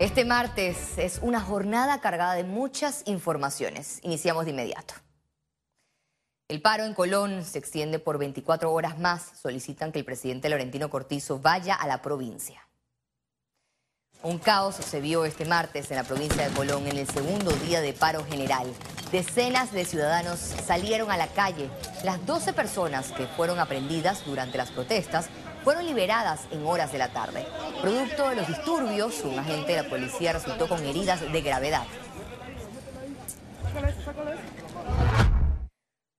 Este martes es una jornada cargada de muchas informaciones. Iniciamos de inmediato. El paro en Colón se extiende por 24 horas más. Solicitan que el presidente Laurentino Cortizo vaya a la provincia. Un caos se vio este martes en la provincia de Colón en el segundo día de paro general. Decenas de ciudadanos salieron a la calle. Las 12 personas que fueron aprendidas durante las protestas fueron liberadas en horas de la tarde. Producto de los disturbios, un agente de la policía resultó con heridas de gravedad.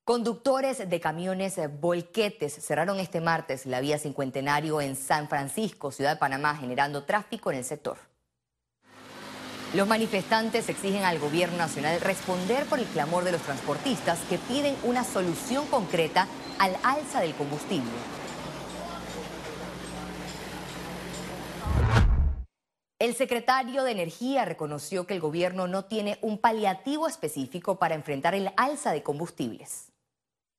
Conductores de camiones volquetes cerraron este martes la vía cincuentenario en San Francisco, ciudad de Panamá, generando tráfico en el sector. Los manifestantes exigen al gobierno nacional responder por el clamor de los transportistas que piden una solución concreta al alza del combustible. El secretario de Energía reconoció que el gobierno no tiene un paliativo específico para enfrentar el alza de combustibles.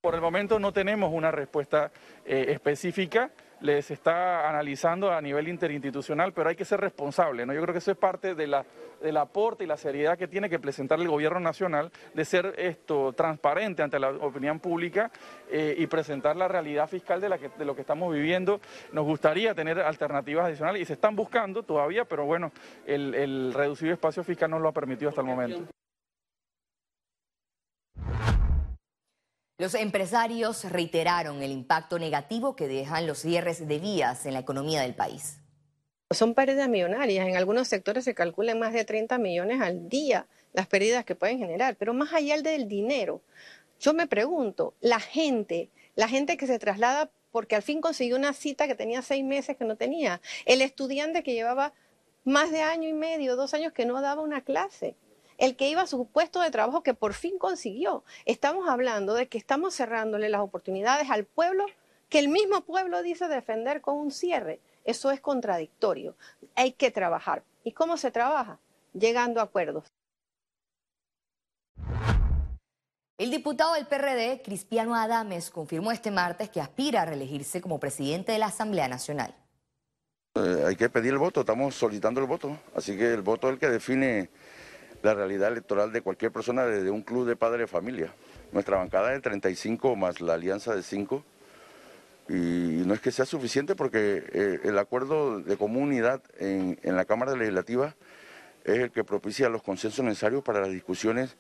Por el momento no tenemos una respuesta eh, específica les está analizando a nivel interinstitucional, pero hay que ser responsable, ¿no? Yo creo que eso es parte de la, del aporte y la seriedad que tiene que presentar el gobierno nacional de ser esto transparente ante la opinión pública eh, y presentar la realidad fiscal de, la de lo que estamos viviendo. Nos gustaría tener alternativas adicionales y se están buscando todavía, pero bueno, el, el reducido espacio fiscal no lo ha permitido hasta el momento. Los empresarios reiteraron el impacto negativo que dejan los cierres de vías en la economía del país. Son pérdidas millonarias. En algunos sectores se calculan más de 30 millones al día las pérdidas que pueden generar. Pero más allá del dinero, yo me pregunto, la gente, la gente que se traslada porque al fin consiguió una cita que tenía seis meses que no tenía, el estudiante que llevaba más de año y medio, dos años que no daba una clase el que iba a su puesto de trabajo que por fin consiguió. Estamos hablando de que estamos cerrándole las oportunidades al pueblo que el mismo pueblo dice defender con un cierre. Eso es contradictorio. Hay que trabajar. ¿Y cómo se trabaja? Llegando a acuerdos. El diputado del PRD, Cristiano Adames, confirmó este martes que aspira a reelegirse como presidente de la Asamblea Nacional. Eh, hay que pedir el voto, estamos solicitando el voto, así que el voto es el que define la realidad electoral de cualquier persona desde un club de padre de familia. Nuestra bancada de 35 más la alianza de 5 y no es que sea suficiente porque eh, el acuerdo de comunidad en, en la Cámara Legislativa es el que propicia los consensos necesarios para las discusiones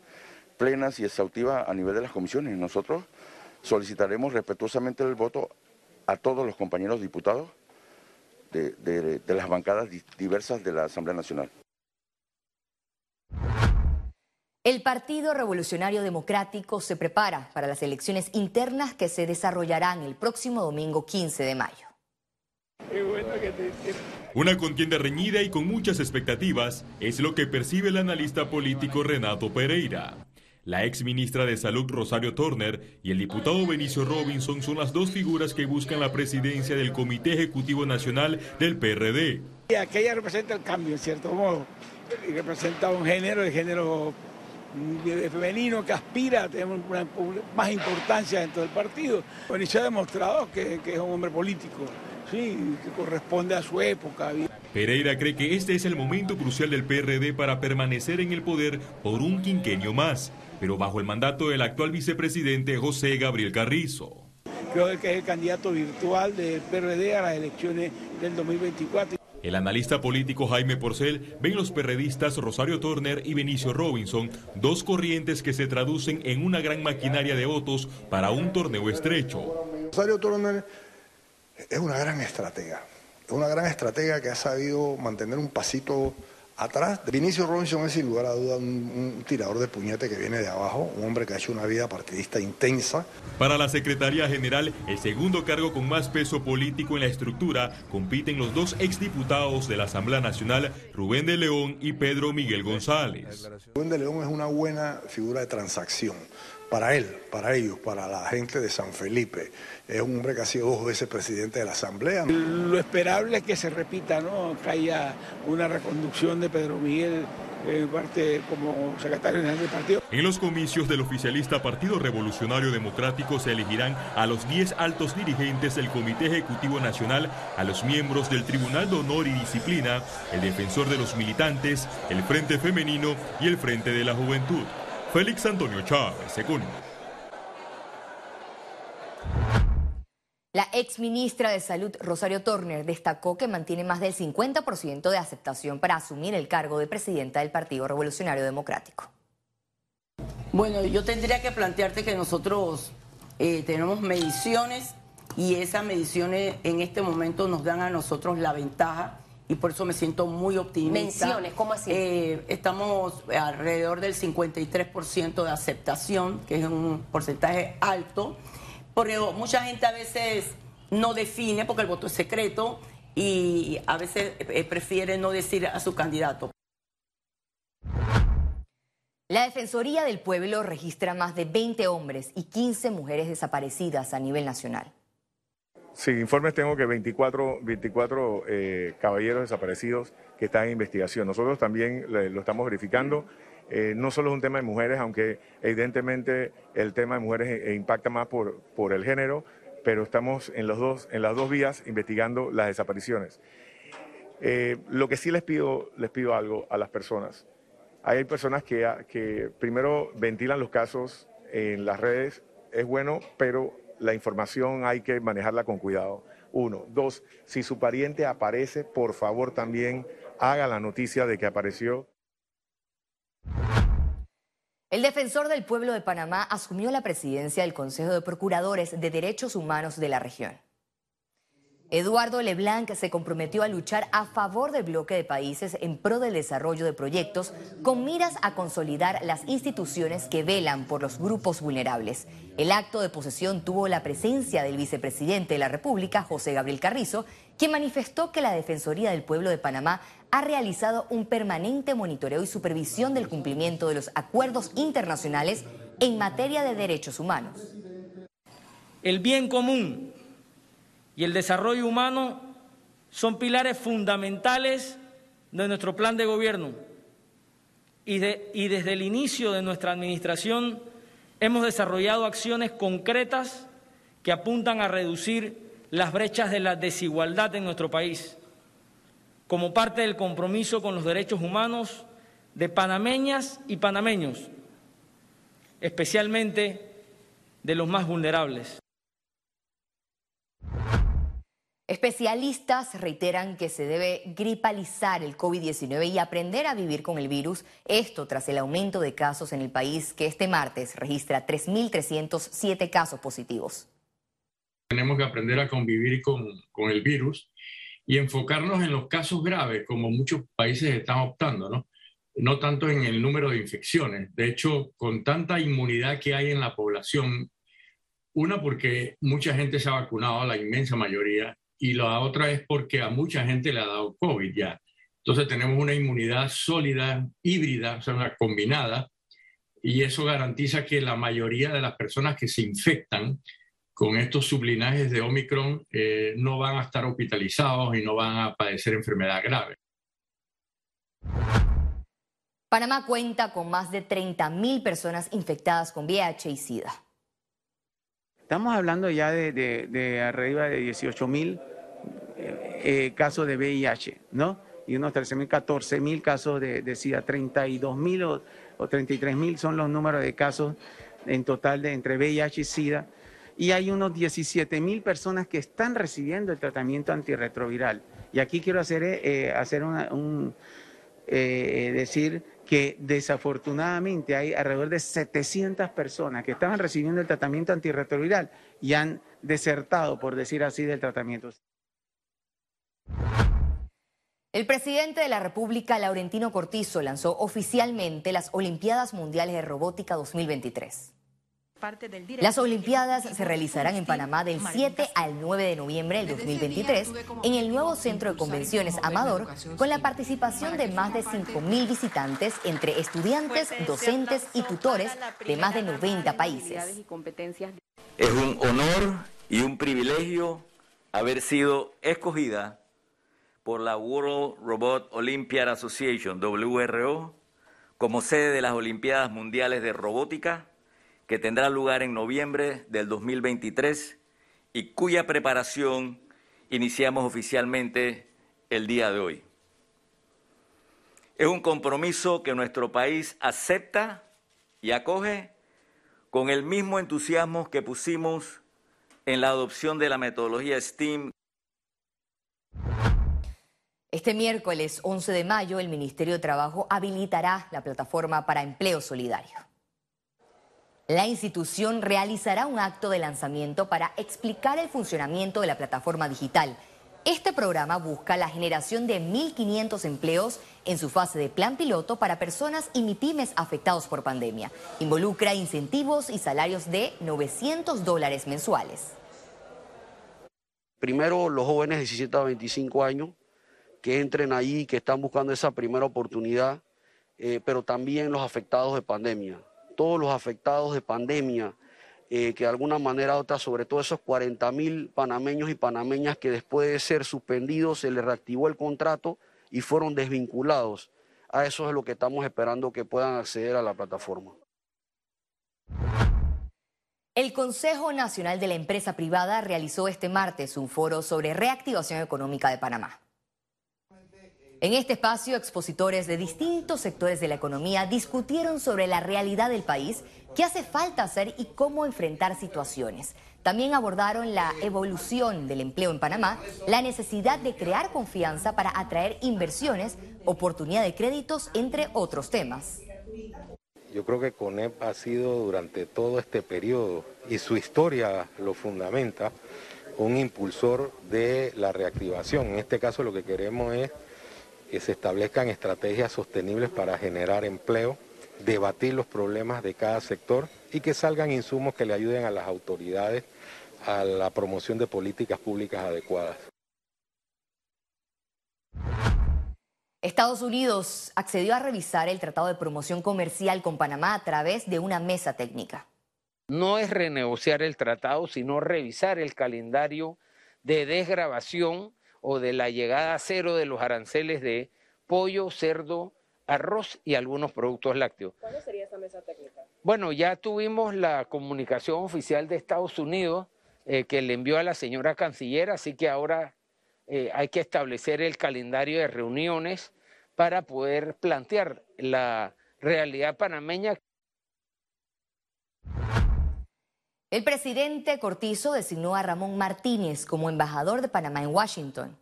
plenas y exhaustivas a nivel de las comisiones. Nosotros solicitaremos respetuosamente el voto a todos los compañeros diputados de, de las bancadas diversas de la Asamblea Nacional. El Partido Revolucionario Democrático se prepara para las elecciones internas que se desarrollarán el próximo domingo 15 de mayo. Una contienda reñida y con muchas expectativas es lo que percibe el analista político Renato Pereira. La ex ministra de Salud Rosario Turner y el diputado Benicio Robinson son las dos figuras que buscan la presidencia del Comité Ejecutivo Nacional del PRD. Aquella representa el cambio, en cierto modo, y representa un género, el género femenino que aspira a tener una, más importancia dentro del partido. Benicio ha demostrado que, que es un hombre político, sí, que corresponde a su época. Pereira cree que este es el momento crucial del PRD para permanecer en el poder por un quinquenio más, pero bajo el mandato del actual vicepresidente José Gabriel Carrizo. Creo que es el candidato virtual del PRD a las elecciones del 2024. El analista político Jaime Porcel ve en los perredistas Rosario Turner y Benicio Robinson dos corrientes que se traducen en una gran maquinaria de votos para un torneo estrecho. Rosario Turner es una gran estratega, es una gran estratega que ha sabido mantener un pasito atrás. Vinicio Robinson es sin lugar a duda un, tirador de puñete que viene de abajo, un hombre que ha hecho una vida partidista intensa. Para la Secretaría General, el segundo cargo con más peso político en la estructura, compiten los dos exdiputados de la Asamblea Nacional, Rubén de León y Pedro Miguel González. Rubén de León es una buena figura de transacción para él, para ellos, para la gente de San Felipe. Es un hombre que ha sido dos veces presidente de la Asamblea. Lo esperable es que se repita, ¿no? que haya una reconducción de Pedro Miguel en parte como secretario general del partido. En los comicios del oficialista Partido Revolucionario Democrático se elegirán a los 10 altos dirigentes del Comité Ejecutivo Nacional, a los miembros del Tribunal de Honor y Disciplina, el defensor de los militantes, el Frente Femenino y el Frente de la Juventud. Félix Antonio Chávez, según. La ex ministra de Salud, Rosario Turner, destacó que mantiene más del 50% de aceptación para asumir el cargo de presidenta del Partido Revolucionario Democrático. Bueno, yo tendría que plantearte que nosotros eh, tenemos mediciones y esas mediciones en este momento nos dan a nosotros la ventaja y por eso me siento muy optimista. Menciones, ¿cómo así? Eh, estamos alrededor del 53% de aceptación, que es un porcentaje alto porque mucha gente a veces no define porque el voto es secreto y a veces eh, prefiere no decir a su candidato. La Defensoría del Pueblo registra más de 20 hombres y 15 mujeres desaparecidas a nivel nacional. Sí, informes tengo que 24, 24 eh, caballeros desaparecidos que están en investigación. Nosotros también lo estamos verificando. Eh, no solo es un tema de mujeres, aunque evidentemente el tema de mujeres eh, impacta más por, por el género, pero estamos en, los dos, en las dos vías investigando las desapariciones. Lo que sí les pido, les pido algo a las personas. Hay personas que, que primero ventilan los casos en las redes, es bueno, pero la información hay que manejarla con cuidado. Uno. Dos, si su pariente aparece, por favor también haga la noticia de que apareció. El defensor del pueblo de Panamá asumió la presidencia del Consejo de Procuradores de Derechos Humanos de la región. Eduardo Leblanc se comprometió a luchar a favor del bloque de países en pro del desarrollo de proyectos con miras a consolidar las instituciones que velan por los grupos vulnerables. El acto de posesión tuvo la presencia del vicepresidente de la República, José Gabriel Carrizo, quien manifestó que la Defensoría del Pueblo de Panamá ha realizado un permanente monitoreo y supervisión del cumplimiento de los acuerdos internacionales en materia de derechos humanos. El bien común y el desarrollo humano son pilares fundamentales de nuestro plan de gobierno. Y, desde el inicio de nuestra administración hemos desarrollado acciones concretas que apuntan a reducir las brechas de la desigualdad en nuestro país, como parte del compromiso con los derechos humanos de panameñas y panameños, especialmente de los más vulnerables. Especialistas reiteran que se debe gripalizar el COVID-19 y aprender a vivir con el virus, esto tras el aumento de casos en el país que este martes registra 3.307 casos positivos. Tenemos que aprender a convivir con, con, el virus y enfocarnos en los casos graves, como muchos países están optando, ¿no? No tanto en el número de infecciones. De hecho, con tanta inmunidad que hay en la población, una porque mucha gente se ha vacunado, la inmensa mayoría, y la otra es porque a mucha gente le ha dado COVID ya. Entonces tenemos una inmunidad sólida, híbrida, o sea, una combinada, y eso garantiza que la mayoría de las personas que se infectan con estos sublinajes de Omicron eh, no van a estar hospitalizados y no van a padecer enfermedad grave. Panamá cuenta con más de 30.000 personas infectadas con VIH y SIDA. Estamos hablando ya de, de arriba de 18.000 eh, casos de VIH, ¿no? Y unos 13.000, 14.000 casos de, de SIDA, 32.000 o, o 33.000 son los números de casos en total de entre VIH y SIDA. Y hay unos 17.000 personas que están recibiendo el tratamiento antirretroviral. Y aquí quiero hacer, eh, hacer un, eh, decir que desafortunadamente hay alrededor de 700 personas que estaban recibiendo el tratamiento antirretroviral y han desertado, por decir así, del tratamiento. El presidente de la República, Laurentino Cortizo, lanzó oficialmente las Olimpiadas Mundiales de Robótica 2023. Las Olimpiadas se realizarán en Panamá del 7 al 9 de noviembre del 2023 en el nuevo Centro de Convenciones Amador con la participación de más de 5.000 visitantes entre estudiantes, docentes y tutores de más de 90 países. Es un honor y un privilegio haber sido escogida por la World Robot Olympiad Association, WRO, como sede de las Olimpiadas Mundiales de Robótica, que tendrá lugar en noviembre del 2023 y cuya preparación iniciamos oficialmente el día de hoy. Es un compromiso que nuestro país acepta y acoge con el mismo entusiasmo que pusimos en la adopción de la metodología STEAM. Este miércoles 11 de mayo, el Ministerio de Trabajo habilitará la plataforma para empleo solidario. La institución realizará un acto de lanzamiento para explicar el funcionamiento de la plataforma digital. Este programa busca la generación de 1.500 empleos en su fase de plan piloto para personas y MIPIMES afectados por pandemia. Involucra incentivos y salarios de 900 dólares mensuales. Primero, los jóvenes de 17 a 25 años que entren ahí, que están buscando esa primera oportunidad, eh, pero también los afectados de pandemia. Todos los afectados de pandemia, eh, que de alguna manera u otra, sobre todo esos 40 mil panameños y panameñas que después de ser suspendidos se les reactivó el contrato y fueron desvinculados. A eso es lo que estamos esperando que puedan acceder a la plataforma. El Consejo Nacional de la Empresa Privada realizó este martes un foro sobre reactivación económica de Panamá. En este espacio, expositores de distintos sectores de la economía discutieron sobre la realidad del país, qué hace falta hacer y cómo enfrentar situaciones. También abordaron la evolución del empleo en Panamá, la necesidad de crear confianza para atraer inversiones, oportunidad de créditos, entre otros temas. Yo creo que CONEP ha sido durante todo este periodo, y su historia lo fundamenta, un impulsor de la reactivación. En este caso lo que queremos es se establezcan estrategias sostenibles para generar empleo, debatir los problemas de cada sector y que salgan insumos que le ayuden a las autoridades a la promoción de políticas públicas adecuadas. Estados Unidos accedió a revisar el Tratado de Promoción Comercial con Panamá a través de una mesa técnica. No es renegociar el tratado, sino revisar el calendario de desgrabación o de la llegada a cero de los aranceles de pollo, cerdo, arroz y algunos productos lácteos. ¿Cuándo sería esa mesa técnica? Bueno, ya tuvimos la comunicación oficial de Estados Unidos eh, que le envió a la señora canciller, así que ahora eh, hay que establecer el calendario de reuniones para poder plantear la realidad panameña. El presidente Cortizo designó a Ramón Martínez como embajador de Panamá en Washington.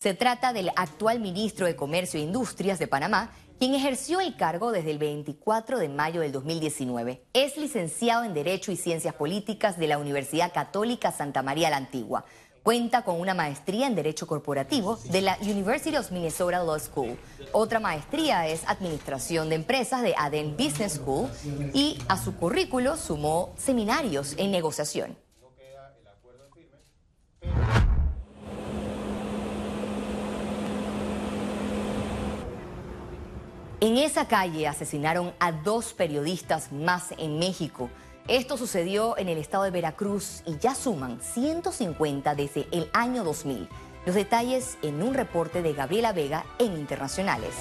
Se trata del actual ministro de Comercio e Industrias de Panamá, quien ejerció el cargo desde el 24 de mayo del 2019. Es licenciado en Derecho y Ciencias Políticas de la Universidad Católica Santa María la Antigua. Cuenta con una maestría en Derecho Corporativo de la University of Minnesota Law School. Otra maestría es Administración de Empresas de Aden Business School y a su currículo sumó seminarios en negociación. En esa calle asesinaron a dos periodistas más en México. Esto sucedió en el estado de Veracruz y ya suman 150 desde el año 2000. Los detalles en un reporte de Gabriela Vega en Internacionales.